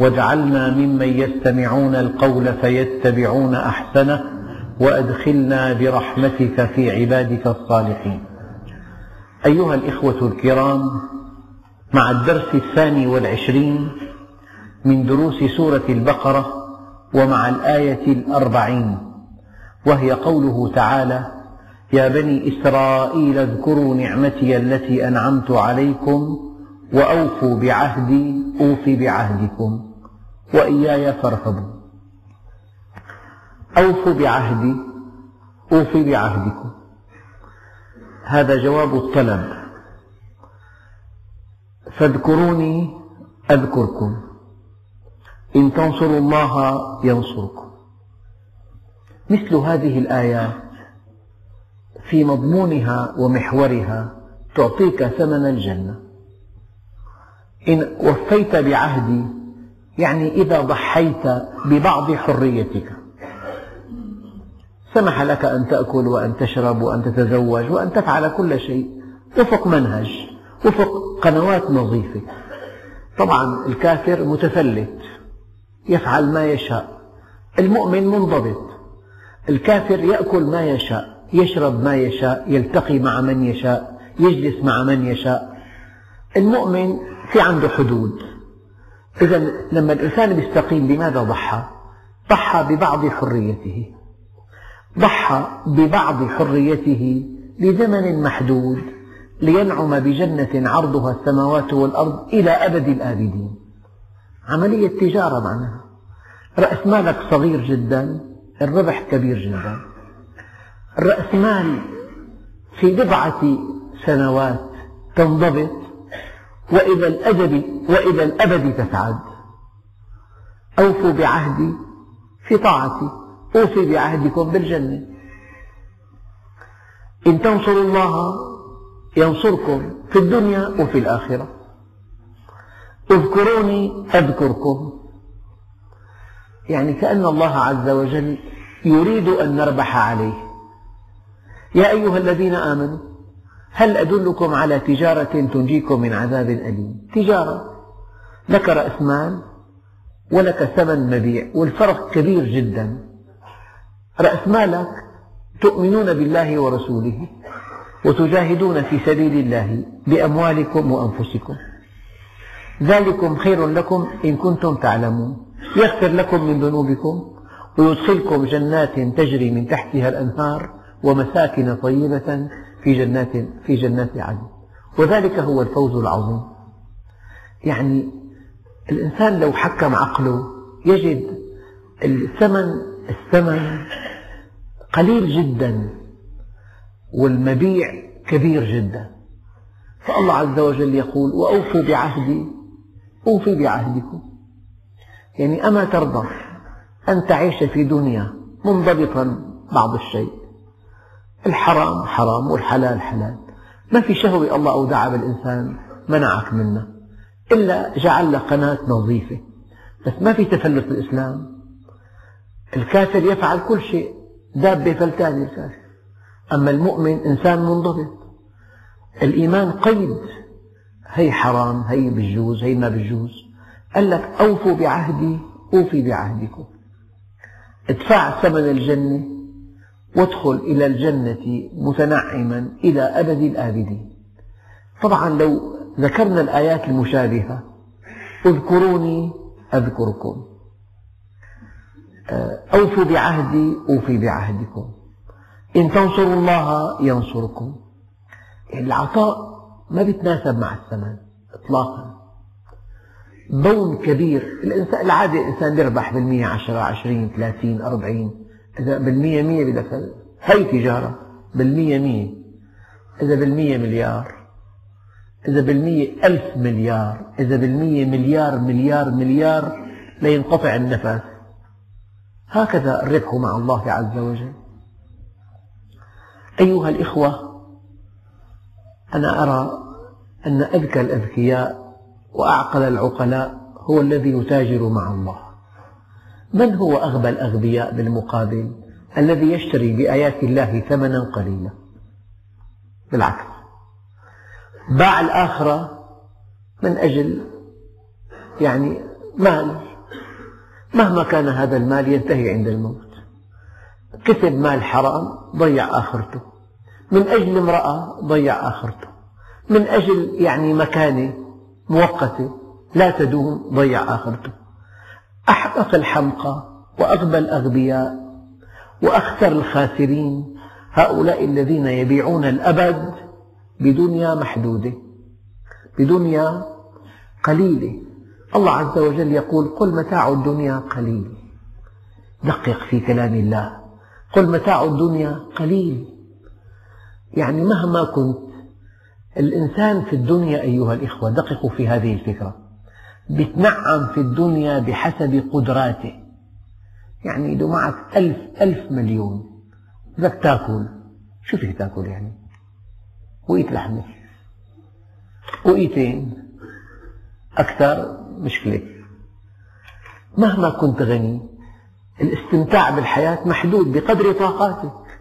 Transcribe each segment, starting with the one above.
واجعلنا ممن يستمعون القول فيتبعون أحسنه وأدخلنا برحمتك في عبادك الصالحين. أيها الإخوة الكرام مع الدرس الثاني والعشرين من دروس سورة البقرة ومع الآية الأربعين وهي قوله تعالى يا بني إسرائيل اذكروا نعمتي التي أنعمت عليكم وأوفوا بعهدي أوف بعهدكم وإياي فارهبون أوفوا بعهدي أوف بعهدكم. هذا جواب الطلب. فاذكروني أذكركم. إن تنصروا الله ينصركم. مثل هذه الآيات في مضمونها ومحورها تعطيك ثمن الجنة. إن وفيت بعهدي يعني إذا ضحيت ببعض حريتك. سمح لك أن تأكل وأن تشرب وأن تتزوج وأن تفعل كل شيء. وفق منهج وفق قنوات نظيفة. طبعا الكافر متفلت يفعل ما يشاء. المؤمن منضبط. الكافر يأكل ما يشاء يشرب ما يشاء يلتقي مع من يشاء يجلس مع من يشاء. المؤمن في عنده حدود. إذا لما الإنسان يستقيم بماذا ضحى؟ ضحى ببعض حريته. ضحى ببعض حريته لزمن محدود لينعم بجنة عرضها السماوات والأرض إلى أبد الآبدين. عملية تجارة معناها. رأس مالك صغير جدا الربح كبير جدا. الرأس مال في بضعة سنوات تنضبط وإلى الأجل وإلى الأبد تسعد. أوفوا بعهدي في طاعتي أوفي بعهدكم بالجنة. إن تنصروا الله ينصركم في الدنيا وفي الآخرة. اذكروني أذكركم يعني كأن الله عز وجل يريد أن نربح عليه. يا أيها الذين آمنوا هل أدلكم على تجارة تنجيكم من عذاب أليم؟ تجارة. لك رأس مال ولك ثمن مبيع والفرق كبير جدا. رأس مالك تؤمنون بالله ورسوله وتجاهدون في سبيل الله بأموالكم وأنفسكم. ذلكم خير لكم إن كنتم تعلمون. يغفر لكم من ذنوبكم ويدخلكم جنات تجري من تحتها الأنهار ومساكن طيبة في جنات في جنات عدن. وذلك هو الفوز العظيم. يعني الإنسان لو حكم عقله يجد الثمن الثمن قليل جدا والمبيع كبير جدا. فالله عز وجل يقول وأوفوا بعهدي أوفي بعهدكم. يعني أما ترضى أن تعيش في دنيا منضبطا بعض الشيء. الحرام حرام والحلال حلال. ما في شهوة الله أودعها بالإنسان منعك منها إلا جعل لك قناة نظيفة. بس ما في تفلت بالإسلام الكافر يفعل كل شيء دابة فلتان الكافر أما المؤمن إنسان منضبط. الإيمان قيد. هي حرام هي بجوز هي ما بجوز. قال لك أوفوا بعهدي أوفي بعهدكم. ادفع ثمن الجنة. وادخل إلى الجنة متنعما إلى أبد الآبدين. طبعا لو ذكرنا الآيات المشابهة اذكروني أذكركم. أوفوا بعهدي أوفي بعهدكم. إن تنصروا الله ينصركم. العطاء ما بيتناسب مع الثمن إطلاقا. بون كبير. الإنسان العادة الإنسان يربح بالمية عشرة عشرين ثلاثين أربعين. إذا بالمية مية بدك هي تجارة. بالمية مية. إذا بالمية مليار. إذا بالمية ألف مليار. إذا بالمية مليار مليار مليار لينقطع النفس هكذا الربح مع الله عز وجل. أيها الإخوة أنا أرى أن أذكى الأذكياء وأعقل العقلاء هو الذي يتاجر مع الله. من هو أغبى الأغبياء بالمقابل الذي يشتري بآيات الله ثمنا قليلا؟ بالعكس. باع الآخرة من أجل يعني مال. مهما كان هذا المال ينتهي عند الموت. كسب مال حرام ضيع آخرته. من أجل امرأة ضيع آخرته. من أجل يعني مكانة مؤقتة لا تدوم ضيع آخرته. أحمق الحمقى وأغبى الأغبياء وأخسر الخاسرين. هؤلاء الذين يبيعون الأبد بدنيا محدودة بدنيا قليلة. الله عز وجل يقول قل متاع الدنيا قليل. دقق في كلام الله. قل متاع الدنيا قليل. يعني مهما كنت الإنسان في الدنيا أيها الإخوة دققوا في هذه الفكرة. يتنعم في الدنيا بحسب قدراته. يعني إذا معك ألف ألف مليون بدك تاكل. شو فيك تاكل يعني؟ وقيت لحمة. وقيتين. أكثر مشكلة. مهما كنت غني الاستمتاع بالحياة محدود بقدر طاقاتك.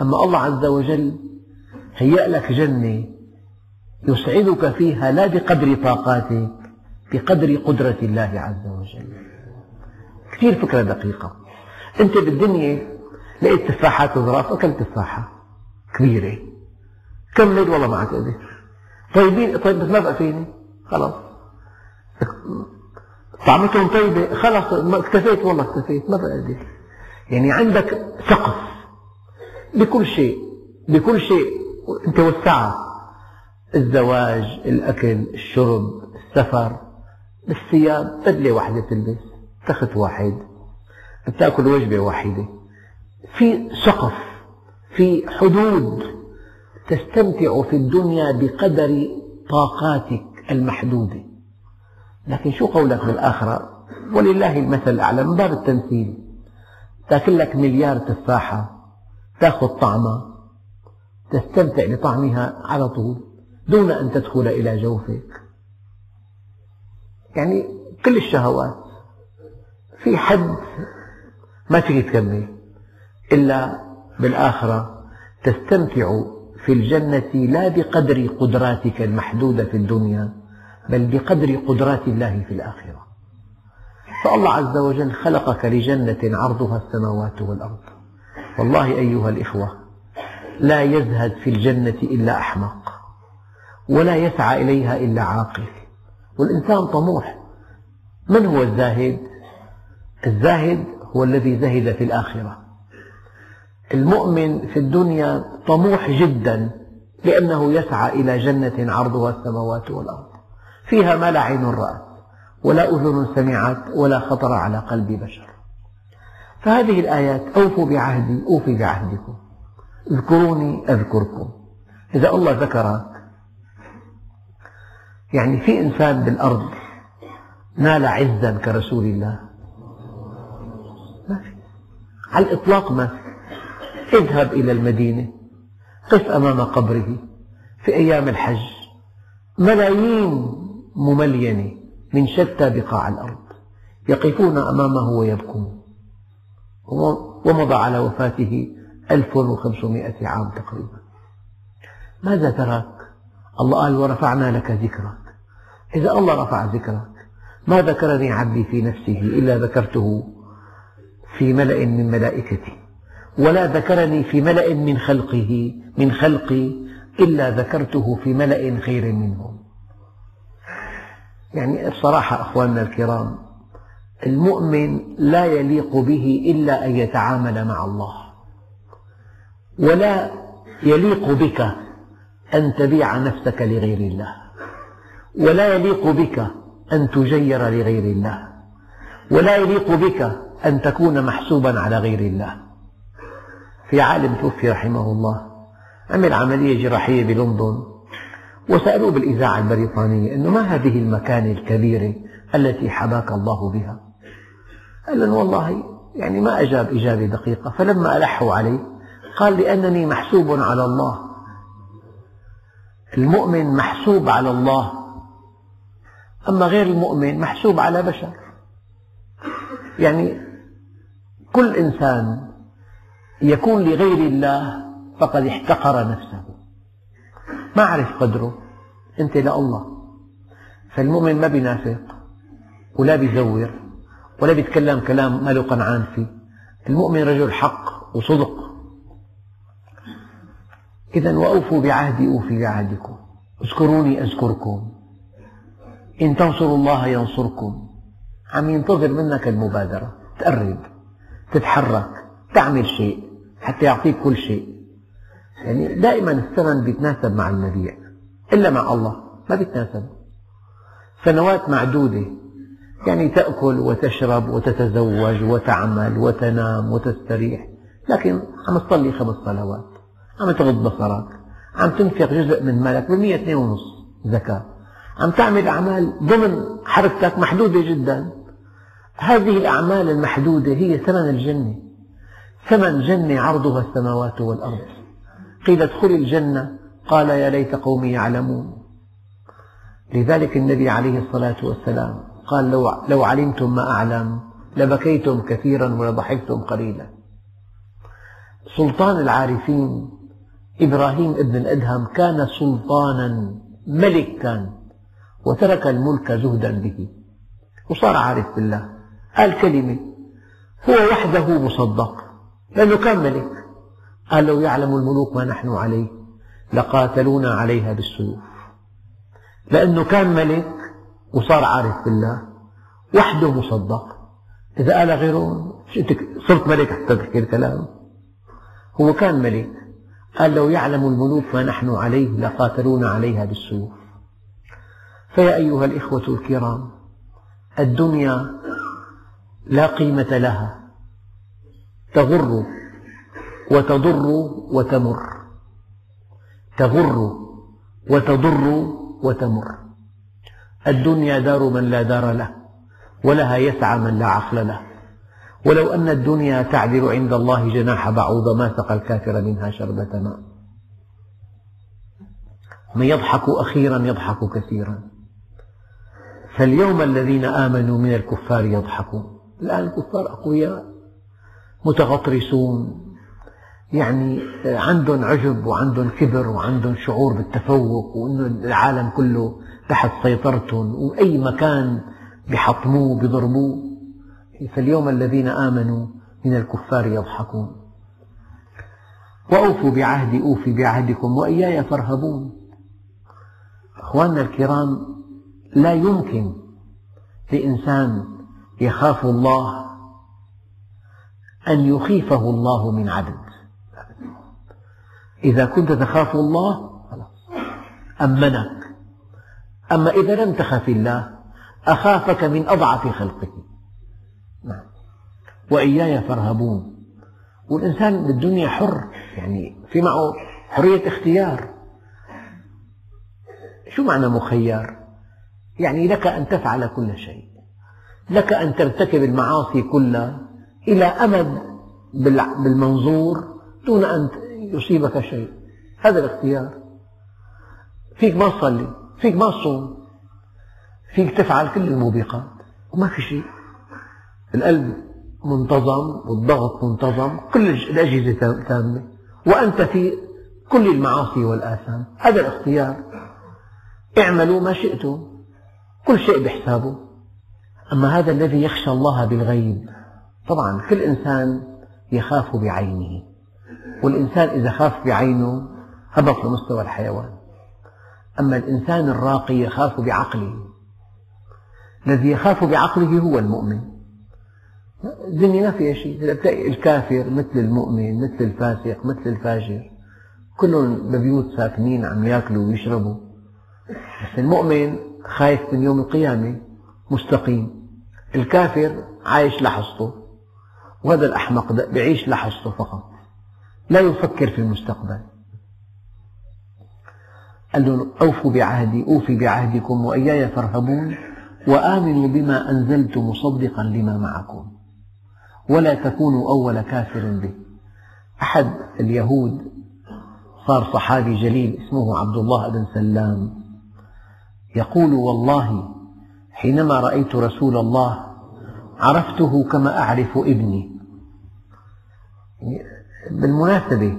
أما الله عز وجل هيأ لك جنة يسعدك فيها لا بقدر طاقاتك بقدر قدرة الله عز وجل. كثير فكرة دقيقة. أنت بالدنيا لقيت تفاحات صغار أكلت تفاحة كبيرة. كمل والله ما عاد قدر طيبين؟ طيب بس ما بقى فيني. خلاص. طعمتهم طيبة. خلاص اكتفيت والله اكتفيت. ما بقى قدر يعني عندك سقف. بكل شيء. بكل شيء. أنت وسعها الزواج الأكل الشرب السفر. الثياب بدلة واحدة تلبس تخت واحد بتأكل وجبة واحدة. في سقف في حدود تستمتع في الدنيا بقدر طاقاتك المحدودة. لكن شو قولك بالآخرة؟ ولله المثل الأعلى من باب التمثيل. تأكل لك مليار تفاحة تأخذ طعمها تستمتع بطعمها على طول دون أن تدخل إلى جوفك. يعني كل الشهوات. في حد ما تجي تكمل إلا بالآخرة تستمتع في الجنة لا بقدر قدراتك المحدودة في الدنيا بل بقدر قدرات الله في الآخرة. فالله عز وجل خلقك لجنة عرضها السماوات والأرض. والله أيها الإخوة لا يزهد في الجنة إلا أحمق ولا يسعى إليها إلا عاقل. والإنسان طموح. من هو الزاهد؟ الزاهد هو الذي زهد في الآخرة. المؤمن في الدنيا طموح جدا لأنه يسعى إلى جنة عرضها السماوات والأرض. فيها ما لا عين رأت ولا أذن سمعت ولا خطر على قلب بشر. فهذه الآيات أوفوا بعهدي أوفي بعهدكم. اذكروني أذكركم. إذا الله ذكرك يعني في إنسان بالأرض نال عزا كرسول الله. ما في على الإطلاق ما في. اذهب إلى المدينة. قف أمام قبره. في أيام الحج. ملايين مملينة من شتى بقاع الأرض يقفون أمامه ويبكون. ومضى على وفاته 1500 عام تقريبا. ماذا ترك؟ الله قال ورفعنا لك ذكرك. إذا الله رفع ذكرك ما ذكرني عبدي في نفسه إلا ذكرته في ملأ من ملائكتي ولا ذكرني في ملأ من خلقه من خلقي إلا ذكرته في ملأ خير منهم يعني بصراحة أخواننا الكرام المؤمن لا يليق به إلا أن يتعامل مع الله ولا يليق بك أن تبيع نفسك لغير الله. ولا يليق بك أن تجير لغير الله. ولا يليق بك أن تكون محسوبا على غير الله. في عالم توفي رحمه الله عمل عملية جراحية بلندن وسألوه بالإذاعة البريطانية أنه ما هذه المكانة الكبيرة التي حباك الله بها؟ قال لهم والله يعني ما أجاب إجابة دقيقة. فلما ألحوا عليه قال لأنني محسوب على الله. المؤمن محسوب على الله. أما غير المؤمن محسوب على بشر. يعني كل إنسان يكون لغير الله فقد احتقر نفسه. ما عرف قدره. أنت لله فالمؤمن ما بينافق ولا بيزور ولا بيتكلم كلام ما له قنعان فيه. المؤمن رجل حق وصدق. إذا وأوفوا بعهدي أوفي بعهدكم. اذكروني أذكركم. إن تنصروا الله ينصركم. عم ينتظر منك المبادرة. تقرب تتحرك تعمل شيء حتى يعطيك كل شيء. يعني دائما الثمن بيتناسب مع المبيع إلا مع الله ما بيتناسب. سنوات معدودة. يعني تأكل وتشرب وتتزوج وتعمل وتنام وتستريح. لكن عم تصلي خمس صلوات عم تغض بصرك عم تنفق جزء من مالك بالمية اثنين ونص زكاة. عم تعمل أعمال ضمن حركتك محدودة جدا. هذه الأعمال المحدودة هي ثمن الجنة. ثمن جنة عرضها السماوات والأرض. قيل ادخل الجنة. قال يا ليت قومي يعلمون. لذلك النبي عليه الصلاة والسلام قال لو, لو علمتم ما أعلم لبكيتم كثيرا ولضحكتم قليلا. سلطان العارفين إبراهيم ابن أدهم كان سلطانا ملك كان وترك الملك زهدا به. وصار عارف بالله. قال كلمة. هو وحده مصدق. لأنه كان ملك. قال لو يعلم الملوك ما نحن عليه. لقاتلونا عليها بالسيوف. لأنه كان ملك وصار عارف بالله. وحده مصدق. إذا قال غيره صرت ملك حتى تحكي الكلام. هو كان ملك. قال لو يعلم الملوك ما نحن عليه. لقاتلونا عليها بالسيوف. فيا أيها الإخوة الكرام الدنيا لا قيمة لها. تغر وتضر وتمر. تغر وتضر وتمر. الدنيا دار من لا دار له ولها يسعى من لا عقل له. ولو أن الدنيا تعدل عند الله جناح بعوضة ما سقى الكافر منها شربة ماء. من يضحك أخيرا يضحك كثيرا. فاليوم الذين آمنوا من الكفار يضحكون. الآن الكفار أقوياء متغطرسون. يعني عندهم عجب وعندهم كبر وعندهم شعور بالتفوق وأن العالم كله تحت سيطرتهم وأي مكان بحطموه بضربوه فاليوم الذين آمنوا من الكفار يضحكون. وأوفوا بعهدي أوفي بعهدكم وإياي فارهبون. أخواننا الكرام لا يمكن لإنسان يخاف الله أن يخيفه الله من عبد إذا كنت تخاف الله أمنك أما إذا لم تخف الله أخافك من أضعف خلقه. نعم. وإياي فارهبون. والإنسان بالدنيا حر يعني في معه حرية اختيار. شو معنى مخير؟ يعني لك أن تفعل كل شيء لك أن ترتكب المعاصي كلها إلى أمد بالمنظور دون أن يصيبك شيء. هذا الاختيار. فيك ما تصلي فيك ما تصوم فيك تفعل كل الموبقات. وما في شيء. القلب منتظم والضغط منتظم كل الأجهزة تامة. وأنت في كل المعاصي والآثام. هذا الاختيار. اعملوا ما شئتم. كل شيء بحسابه. أما هذا الذي يخشى الله بالغيب طبعا كل إنسان يخاف بعينه. والإنسان إذا خاف بعينه هبط لمستوى الحيوان. أما الإنسان الراقي يخاف بعقله. الذي يخاف بعقله هو المؤمن. الدنيا ما فيها شيء. الكافر مثل المؤمن مثل الفاسق مثل الفاجر. كلهم ببيوت ساكنين عم ياكلوا ويشربوا. بس المؤمن خايف من يوم القيامة مستقيم. الكافر عايش لحظته وهذا الأحمق بيعيش لحظته فقط. لا يفكر في المستقبل. قال له أوفوا بعهدي أوفي بعهدكم وإياي فارهبون وآمنوا بما أنزلت مصدقا لما معكم. ولا تكونوا أول كافر به. أحد اليهود صار صحابي جليل اسمه عبد الله بن سلام. يقول والله حينما رأيت رسول الله عرفته كما أعرف ابني. بالمناسبة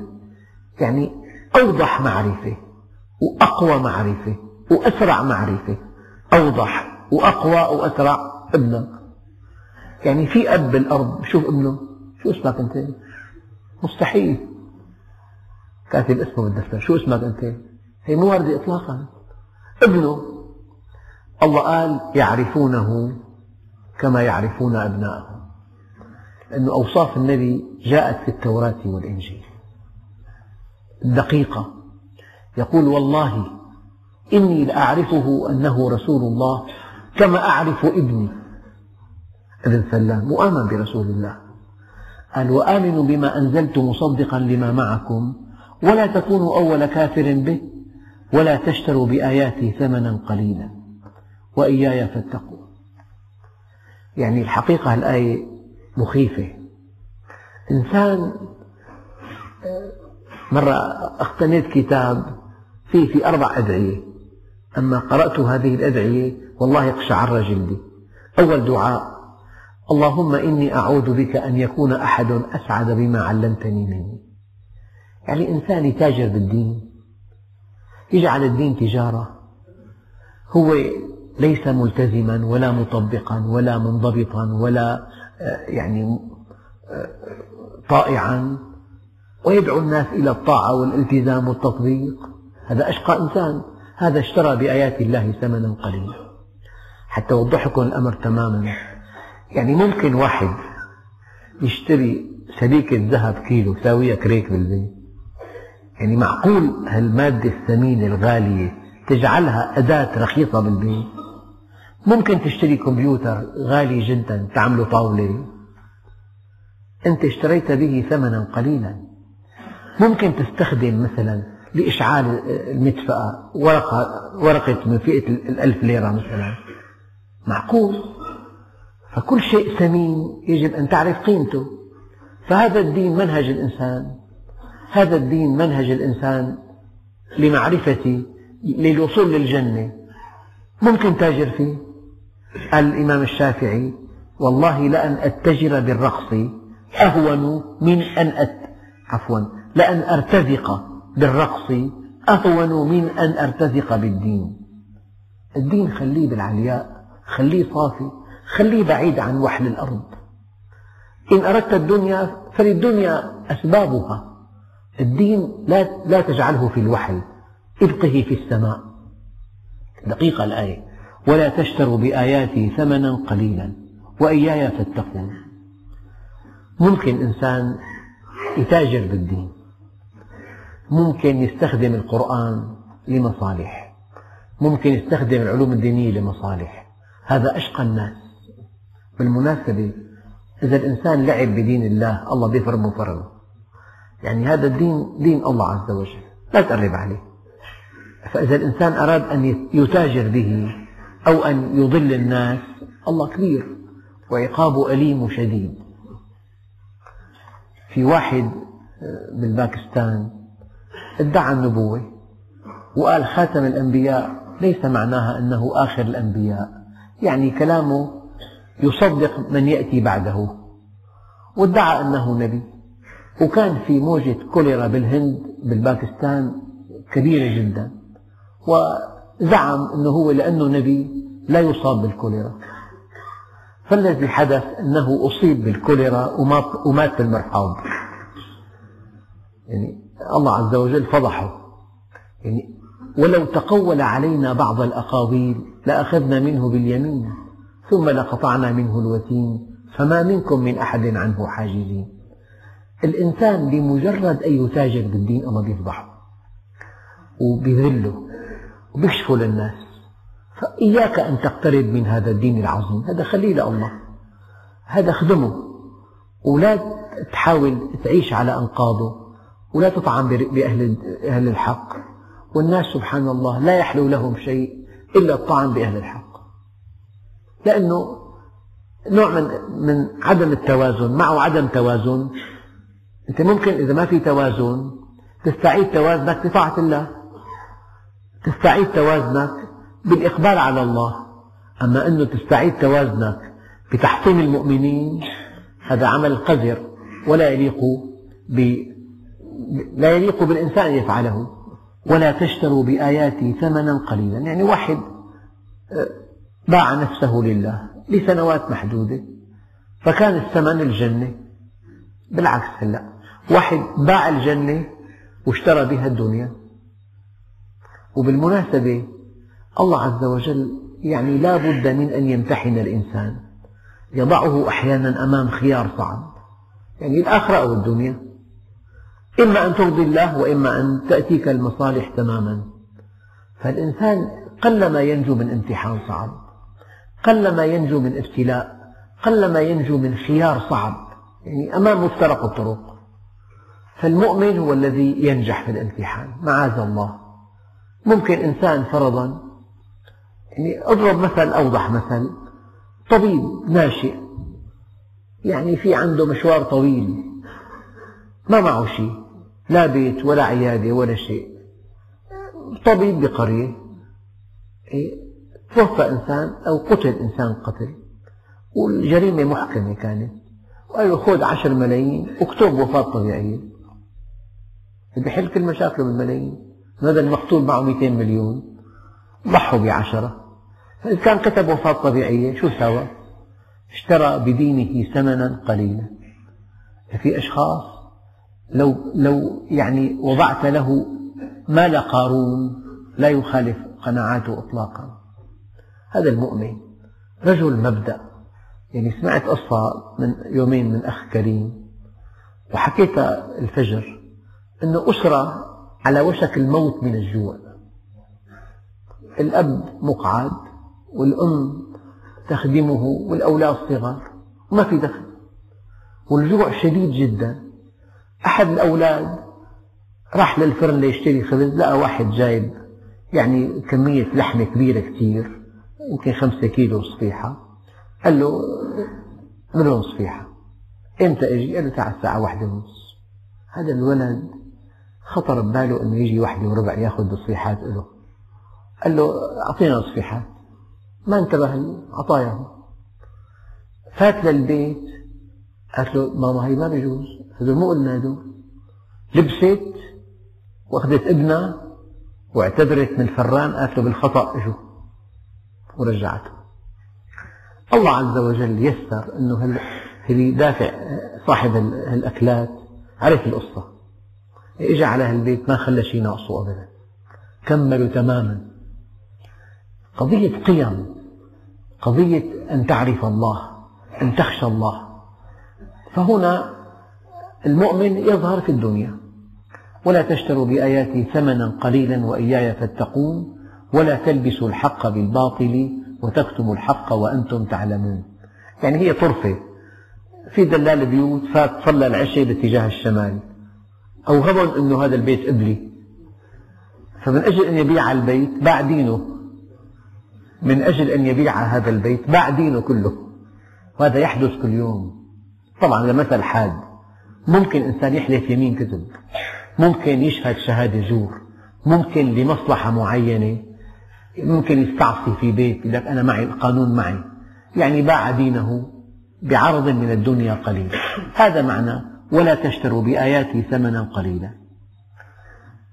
يعني أوضح معرفة وأقوى معرفة وأسرع معرفة. أوضح وأقوى وأسرع ابنك يعني في أب بالأرض بشوف ابنه. شو اسمك أنت؟ مستحيل. كاتب اسمه بالدفتر. شو اسمك أنت؟ هي مو واردة إطلاقا. ابنه. الله قال يعرفونه كما يعرفون أبناءهم. لأن أوصاف النبي جاءت في التوراة والإنجيل. الدقيقة. يقول والله إني لأعرفه أنه رسول الله كما أعرف ابني. ابن سلام وآمن برسول الله. قال وآمنوا بما أنزلت مصدقا لما معكم ولا تكونوا أول كافر به ولا تشتروا بآياتي ثمنا قليلا. وإياي فاتقوا. يعني الحقيقة الآية مخيفة. إنسان مرة اقتنيت كتاب فيه في أربع أدعية. أما قرأت هذه الأدعية والله اقشعر جلدي أول دعاء اللهم إني أعوذ بك أن يكون أحد أسعد بما علمتني مني. يعني إنسان يتاجر بالدين يجعل الدين تجارة. هو ليس ملتزما ولا مطبقا ولا منضبطا ولا آه، يعني آه، طائعا. ويدعو الناس إلى الطاعة والالتزام والتطبيق. هذا أشقى إنسان. هذا اشترى بآيات الله ثمنا قليلا. حتى أوضح لكم الأمر تماما. يعني ممكن واحد يشتري سبيكة ذهب كيلو يساويها كريك بالبيت يعني معقول هالمادة الثمينة الغالية تجعلها أداة رخيصة بالبيت ممكن تشتري كمبيوتر غالي جدا تعمله طاولة. أنت اشتريت به ثمنا قليلا. ممكن تستخدم مثلا لإشعال المدفأة ورقة, ورقة من فئة الألف ليرة مثلا. معقول؟ فكل شيء ثمين يجب أن تعرف قيمته. فهذا الدين منهج الإنسان. هذا الدين منهج الإنسان لمعرفة للوصول للجنة. ممكن تاجر فيه. قال الإمام الشافعي والله لأن أتجر بالرقص أهون من أن أت... عفوا لأن أرتزق بالرقص أهون من أن أرتزق بالدين. الدين خليه بالعلياء خليه صافي خليه بعيد عن وحل الأرض. إن أردت الدنيا فللدنيا أسبابها. الدين لا, لا تجعله في الوحل إبقه في السماء. دقيقة الآية. ولا تشتروا بآياتي ثمنا قليلا وإياي فاتقون. ممكن إنسان يتاجر بالدين. ممكن يستخدم القرآن لمصالح. ممكن يستخدم العلوم الدينية لمصالح. هذا أشقى الناس. بالمناسبة إذا الإنسان لعب بدين الله الله بيفرمه فرمه يعني هذا الدين دين الله عز وجل. لا تقرب عليه. فإذا الإنسان أراد أن يتاجر به أو أن يضل الناس الله كبير وعقابه أليم وشديد. في واحد آه، بالباكستان ادعى النبوة وقال خاتم الأنبياء ليس معناها أنه آخر الأنبياء. يعني كلامه يصدق من يأتي بعده. وادعى أنه نبي. وكان في موجة كوليرا بالهند بالباكستان كبيرة جدا. وزعم أنه هو لأنه نبي لا يصاب بالكوليرا. فالذي حدث أنه أصيب بالكوليرا ومات بالمرحاض. يعني الله عز وجل فضحه. يعني ولو تقول علينا بعض الأقاويل لأخذنا منه باليمين ثم لقطعنا منه الوتين فما منكم من أحد عنه حاجزين. الإنسان بمجرد أن يتاجر بالدين الله بيفضحه. وبيذله. وبيكشفه للناس فإياك أن تقترب من هذا الدين العظيم. هذا خليه لله هذا خدمه ولا تحاول تعيش على أنقاضه. ولا تطعن بأهل أهل الحق. والناس سبحان الله لا يحلو لهم شيء إلا الطعن بأهل الحق. لأنه نوع من من عدم التوازن. معه عدم توازن. أنت ممكن إذا ما في توازن تستعيد توازنك بطاعة الله. تستعيد توازنك بالإقبال على الله. أما أنه تستعيد توازنك بتحطيم المؤمنين هذا عمل قذر ولا يليق ب... لا يليق بالإنسان أن يفعله. ولا تشتروا بآياتي ثمنا قليلا. يعني واحد آه، باع نفسه لله لسنوات محدودة فكان الثمن الجنة. بالعكس هلأ واحد باع الجنة واشترى بها الدنيا. وبالمناسبة الله عز وجل يعني لا بد من أن يمتحن الإنسان. يضعه أحيانا أمام خيار صعب. يعني الآخرة أو الدنيا. إما أن ترضي الله وإما أن تأتيك المصالح تماما. فالإنسان قلما ينجو من امتحان صعب قلما ينجو من ابتلاء قلما ينجو من خيار صعب. يعني أمام مفترق الطرق. فالمؤمن هو الذي ينجح في الامتحان. معاذ الله. ممكن إنسان فرضا يعني أضرب مثل أوضح مثل طبيب ناشئ يعني في عنده مشوار طويل ما معه شيء لا بيت ولا عيادة ولا شيء طبيب بقرية إيه، توفى إنسان أو قتل إنسان قتل والجريمة محكمة كانت وقال له خذ عشر ملايين واكتب وفاة طبيعية بحل كل مشاكله بالملايين هذا المقتول معه 200 مليون ضحوا بعشرة. فإذا كان كتب وفاة طبيعية شو سوى؟ اشترى بدينه ثمنا قليلا. في أشخاص لو لو يعني وضعت له مال قارون لا يخالف قناعاته إطلاقا. هذا المؤمن رجل مبدأ. يعني سمعت قصة من يومين من أخ كريم وحكيتها الفجر أنه أسرة على وشك الموت من الجوع. الأب مقعد والأم تخدمه والأولاد صغار ما في دخل. والجوع شديد جدا. أحد الأولاد راح للفرن ليشتري خبز لقى واحد جايب يعني كمية لحمة كبيرة كثير يمكن خمسة كيلو صفيحة. قال له مليون صفيحة؟ إمتى أجي؟ قال له تعال الساعة واحدة ونص. هذا الولد خطر بباله إنه يجي واحدة وربع ياخذ الصفيحات له قال له أعطينا الصفيحات ما انتبه عطاياه فات للبيت. قالت له ماما هي ما بيجوز هذول مو قلنا هذول لبست واخذت ابنها واعتذرت من الفران. قالت له بالخطأ اجوا ورجعته. الله عز وجل يسر أنه اللي دافع صاحب الأكلات. عرف القصة. إجا على هالبيت ما خلى شيء ناقصه أبدا. كملوا تماما. قضية قيم قضية أن تعرف الله أن تخشى الله. فهنا المؤمن يظهر في الدنيا. ولا تشتروا بآياتي ثمنا قليلا وإياي فاتقون. ولا تلبسوا الحق بالباطل وتكتموا الحق وأنتم تعلمون. يعني هي طرفة. في دلال بيوت فات صلى العشاء باتجاه الشمال. أو غضب أنه هذا البيت قبلي فمن أجل أن يبيع البيت باع دينه. من أجل أن يبيع هذا البيت باع دينه كله. وهذا يحدث كل يوم. طبعا هذا مثل حاد. ممكن إنسان يحلف يمين كذب ممكن يشهد شهادة زور. ممكن لمصلحة معينة. ممكن يستعصي في بيت. يقول لك أنا معي القانون معي. يعني باع دينه بعرض من الدنيا قليل. هذا معنى ولا تشتروا بآياتي ثمنا قليلا.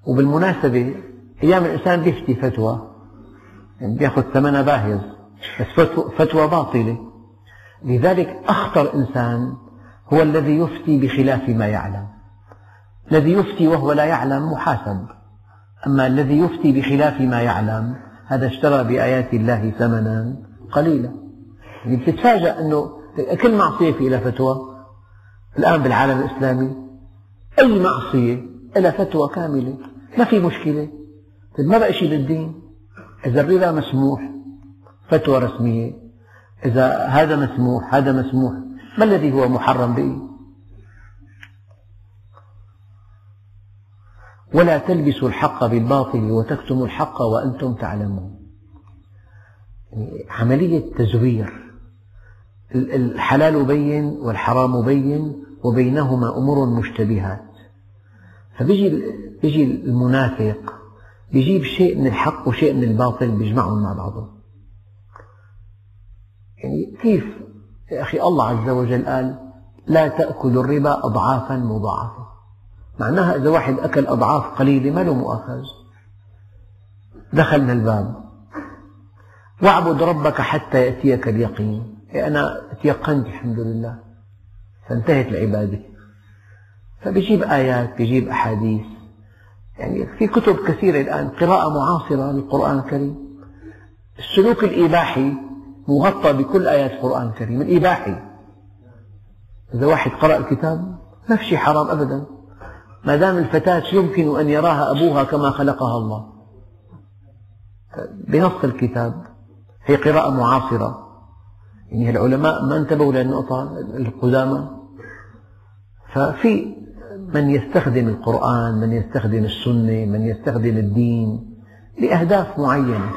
وبالمناسبة أيام الإنسان بيفتي فتوى يعني بيأخذ ثمنها باهظ بس فتوى باطلة. لذلك أخطر إنسان هو الذي يفتي بخلاف ما يعلم. الذي يفتي وهو لا يعلم محاسب. أما الذي يفتي بخلاف ما يعلم هذا اشترى بآيات الله ثمنا قليلا. يعني بتتفاجأ أنه كل معصية في لها فتوى الآن بالعالم الإسلامي أي معصية لها فتوى كاملة ما في مشكلة. طيب ما بقى شيء بالدين؟ إذا الربا مسموح فتوى رسمية. إذا هذا مسموح هذا مسموح ما الذي هو محرم به؟ ولا تلبسوا الحق بالباطل وتكتموا الحق وأنتم تعلمون. يعني عملية تزوير الحلال بين والحرام بين وبينهما أمور مشتبهات. فبيجي بيجي المنافق بيجيب شيء من الحق وشيء من الباطل بيجمعهم مع بعضهم. يعني كيف؟ يا أخي الله عز وجل قال لا تأكلوا الربا أضعافا مضاعفة معناها إذا واحد أكل أضعاف قليلة ما له مؤاخذ. دخلنا الباب. واعبد ربك حتى يأتيك اليقين. أنا تيقنت الحمد لله. فانتهت العبادة. فبيجيب آيات بيجيب أحاديث. يعني في كتب كثيرة الآن قراءة معاصرة للقرآن الكريم. السلوك الإباحي مغطى بكل آيات القرآن الكريم. الإباحي. إذا واحد قرأ الكتاب ما في شيء حرام أبدا. ما دام الفتاة يمكن أن يراها أبوها كما خلقها الله. بنص الكتاب هي قراءة معاصرة. يعني العلماء ما انتبهوا للنقطة القدامى. ففي من يستخدم القرآن من يستخدم السنة من يستخدم الدين لأهداف معينة.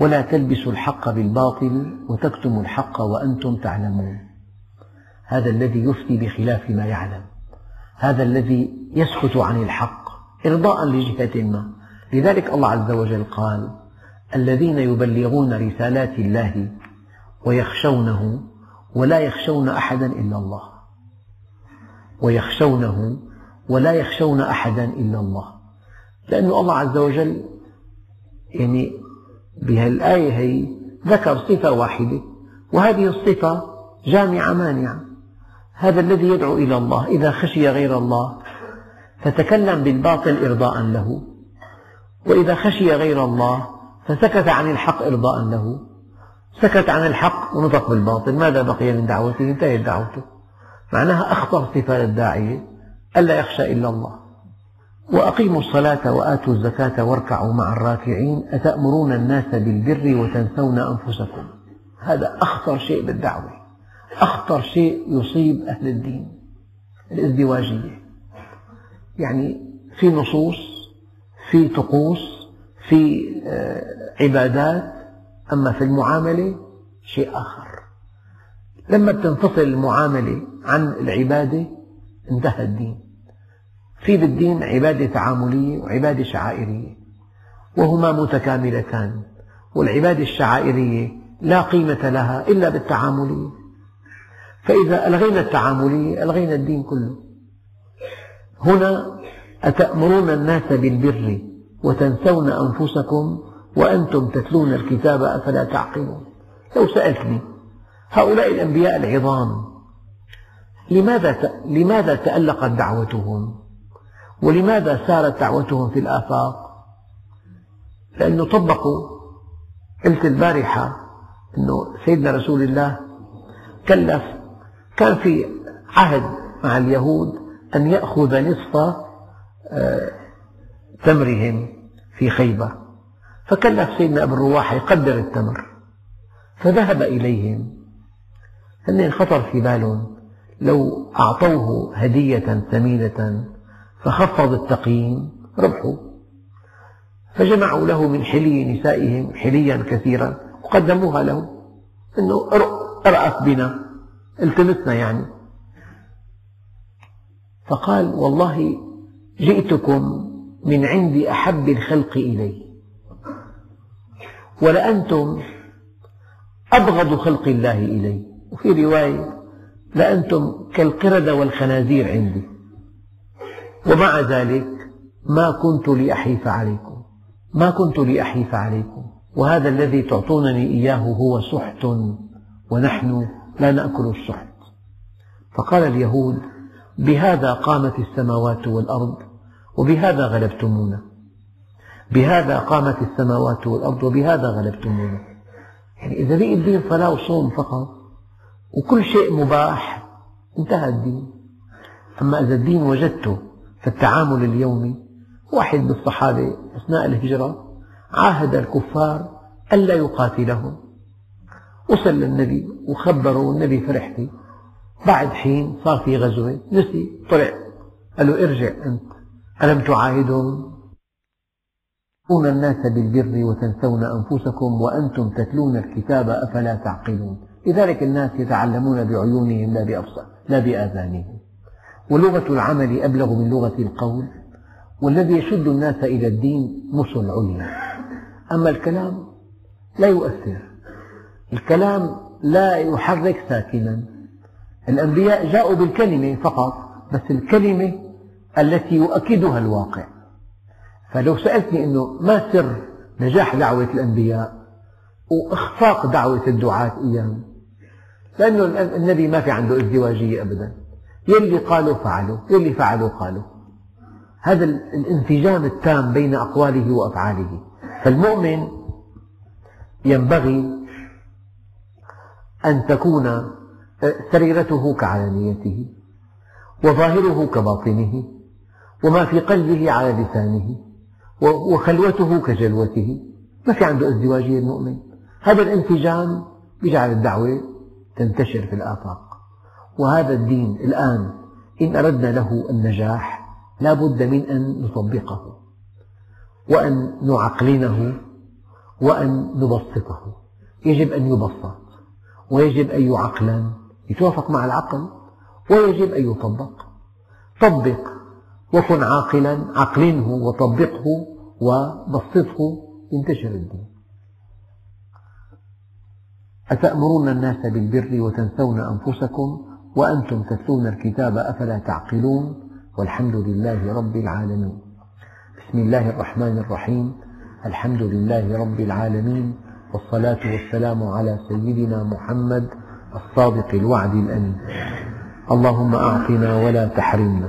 ولا تلبسوا الحق بالباطل وتكتموا الحق وأنتم تعلمون. هذا الذي يفتي بخلاف ما يعلم. هذا الذي يسكت عن الحق إرضاء لجهة ما. لذلك الله عز وجل قال الذين يبلغون رسالات الله ويخشونه ولا يخشون أحدا إلا الله. ويخشونه ولا يخشون أحدا إلا الله. لأن الله عز وجل يعني بهالآية هي ذكر صفة واحدة وهذه الصفة جامعة مانعة. هذا الذي يدعو إلى الله إذا خشي غير الله فتكلم بالباطل إرضاء له وإذا خشي غير الله فسكت عن الحق إرضاء له. سكت عن الحق ونطق بالباطل. ماذا بقي من دعوته؟ انتهت دعوته. معناها أخطر صفة للداعية ألا يخشى إلا الله. وأقيموا الصلاة وآتوا الزكاة واركعوا مع الراكعين. أتأمرون الناس بالبر وتنسون أنفسكم؟ هذا أخطر شيء بالدعوة أخطر شيء يصيب أهل الدين. الازدواجية. يعني في نصوص في طقوس في آه، عبادات أما في المعاملة شيء آخر. لما تنفصل المعاملة عن العبادة انتهى الدين. في بالدين عبادة تعاملية وعبادة شعائرية وهما متكاملتان والعبادة الشعائرية لا قيمة لها إلا بالتعاملية. فإذا ألغينا التعاملية ألغينا الدين كله. هنا أتأمرون الناس بالبر وتنسون أنفسكم وأنتم تتلون الكتاب أفلا تعقلون؟ لو سألتني. هؤلاء الأنبياء العظام. لماذا لماذا تألقت دعوتهم؟ ولماذا سارت دعوتهم في الآفاق؟ لأنه طبقوا قلت البارحة أنه سيدنا رسول الله كلف كان في عهد مع اليهود أن يأخذ نصف آه، تمرهم في خيبر. فكلف سيدنا أبو الرواح يقدر التمر. فذهب إليهم. هن خطر في بالهم. لو أعطوه هدية ثمينة فخفض التقييم ربحوا فجمعوا له من حلي نسائهم حليا كثيرا وقدموها له. أنه ارأف بنا. التمسنا يعني. فقال والله جئتكم من عند أحب الخلق إلي. ولأنتم أبغض خلق الله إلي. وفي رواية لأنتم كالقردة والخنازير عندي. ومع ذلك ما كنت لأحيف عليكم. ما كنت لأحيف عليكم. وهذا الذي تعطونني إياه هو سحت ونحن لا نأكل السحت. فقال اليهود بهذا قامت السماوات والأرض وبهذا غلبتمونا. بهذا قامت السماوات والأرض وبهذا غلبتمونا. يعني إذا بقي الدين صلاة وصوم فقط وكل شيء مباح انتهى الدين. أما إذا الدين وجدته في التعامل اليومي واحد من الصحابة أثناء الهجرة عاهد الكفار ألا يقاتلهم. وصل للنبي وخبره والنبي فرح فيه بعد حين صار في غزوة نسي طلع قال له ارجع أنت. ألم تعاهدهم؟ تأمرون الناس بالبر وتنسون أنفسكم وأنتم تتلون الكتاب أفلا تعقلون. لذلك الناس يتعلمون بعيونهم لا بأبصار لا بآذانهم. ولغة العمل أبلغ من لغة القول والذي يشد الناس إلى الدين نص العليا أما الكلام لا يؤثر. الكلام لا يحرك ساكنا. الأنبياء جاءوا بالكلمة فقط بس الكلمة التي يؤكدها الواقع. فلو سألتني أنه ما سر نجاح دعوة الأنبياء وإخفاق دعوة الدعاة إياهم؟ لأنه النبي ما في عنده ازدواجية أبدا. يلي قالوا فعلوا يلي فعلوا قالوا. هذا الانسجام التام بين أقواله وأفعاله. فالمؤمن ينبغي أن تكون سريرته كعلانيته وظاهره كباطنه وما في قلبه على لسانه. وخلوته كجلوته. ما في عنده ازدواجية المؤمن. هذا الانسجام يجعل الدعوة تنتشر في الآفاق. وهذا الدين الآن إن أردنا له النجاح لا بد من أن نطبقه وأن نعقلنه وأن نبسطه. يجب أن يبسط ويجب أن يعقلن يتوافق مع العقل ويجب أن يطبق. طبق وكن عاقلا عقلنه وطبقه وبسطه. ينتشر الدين. أتأمرون الناس بالبر وتنسون أنفسكم وأنتم تتلون الكتاب أفلا تعقلون؟ والحمد لله رب العالمين. بسم الله الرحمن الرحيم. الحمد لله رب العالمين. والصلاة والسلام على سيدنا محمد الصادق الوعد الأمين. اللهم أعطنا ولا تحرمنا.